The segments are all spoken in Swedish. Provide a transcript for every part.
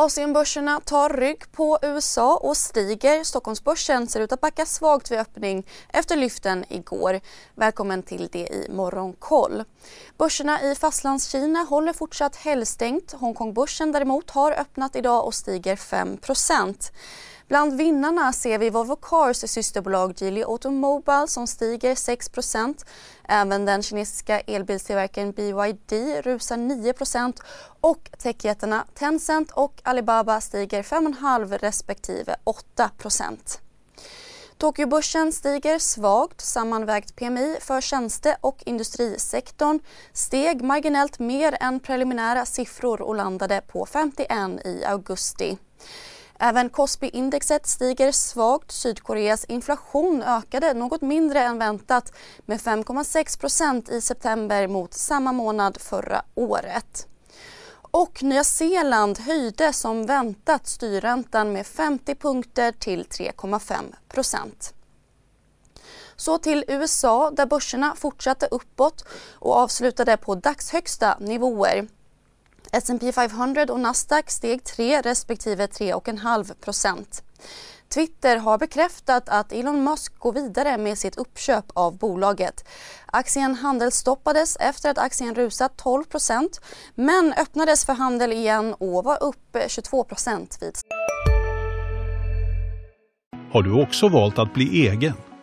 Asienbörserna tar rygg på USA och stiger. Stockholmsbörsen ser ut att backa svagt vid öppning efter lyften igår. Välkommen till det i Morgonkoll. Börserna i Fastlandskina håller fortsatt helgstängt. Hongkongbörsen däremot har öppnat idag och stiger 5 Bland vinnarna ser vi Volvo Cars systerbolag Geely Automobile som stiger 6% Även den kinesiska elbilstillverkaren BYD rusar 9% och techjättarna Tencent och Alibaba stiger 5,5 respektive 8% Tokyobörsen stiger svagt. Sammanvägt PMI för tjänste och industrisektorn steg marginellt mer än preliminära siffror och landade på 51 i augusti. Även Kospi-indexet stiger svagt. Sydkoreas inflation ökade något mindre än väntat med 5,6 procent i september mot samma månad förra året. Och Nya Zeeland höjde som väntat styrräntan med 50 punkter till 3,5 procent. så till USA där börserna fortsatte uppåt och avslutade på dagshögsta nivåer. S&P 500 och Nasdaq steg 3 respektive 3,5 procent. Twitter har bekräftat att Elon Musk går vidare med sitt uppköp av bolaget. Aktien handelsstoppades efter att aktien rusat 12% men öppnades för handel igen och var upp 22 vid. Har du också valt att bli egen?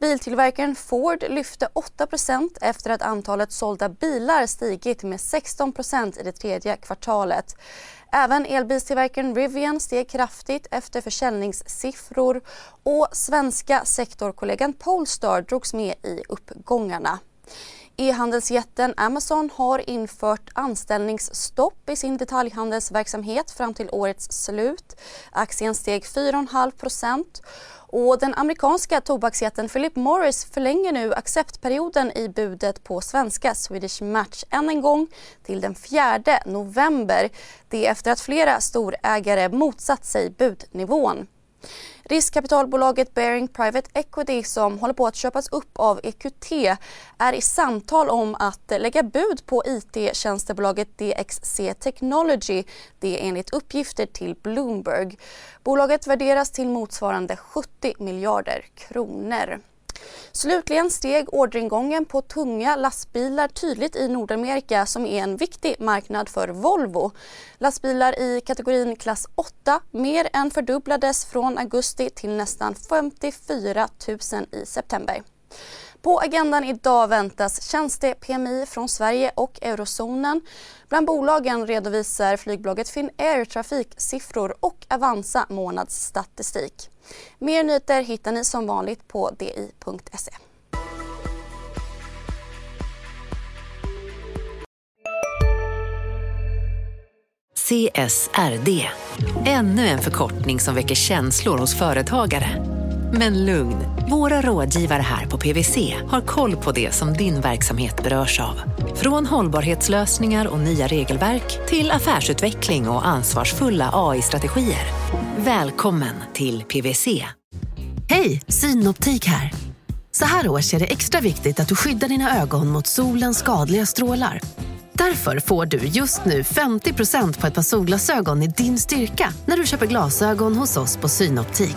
Biltillverkaren Ford lyfte 8% efter att antalet sålda bilar stigit med 16% i det tredje kvartalet. Även elbilstillverkaren Rivian steg kraftigt efter försäljningssiffror och svenska sektorkollegan Polestar drogs med i uppgångarna. E-handelsjätten Amazon har infört anställningsstopp i sin detaljhandelsverksamhet fram till årets slut. Aktien steg 4,5% och den amerikanska tobaksjätten Philip Morris förlänger nu acceptperioden i budet på svenska Swedish Match än en gång till den 4 november. Det efter att flera storägare motsatt sig budnivån. Riskkapitalbolaget Bearing Private Equity som håller på att köpas upp av EQT är i samtal om att lägga bud på IT-tjänstebolaget DXC Technology. Det är enligt uppgifter till Bloomberg. Bolaget värderas till motsvarande 70 miljarder kronor. Slutligen steg orderingången på tunga lastbilar tydligt i Nordamerika som är en viktig marknad för Volvo. Lastbilar i kategorin klass 8 mer än fördubblades från augusti till nästan 54 000 i september. På agendan idag väntas tjänste-PMI från Sverige och eurozonen. Bland bolagen redovisar flygbolaget Finnair trafiksiffror och Avanza månadsstatistik. Mer nyheter hittar ni som vanligt på di.se. CSRD, ännu en förkortning som väcker känslor hos företagare. Men lugn, våra rådgivare här på PWC har koll på det som din verksamhet berörs av. Från hållbarhetslösningar och nya regelverk till affärsutveckling och ansvarsfulla AI-strategier. Välkommen till PWC. Hej, Synoptik här. Så här års är det extra viktigt att du skyddar dina ögon mot solens skadliga strålar. Därför får du just nu 50% på ett par solglasögon i din styrka när du köper glasögon hos oss på Synoptik.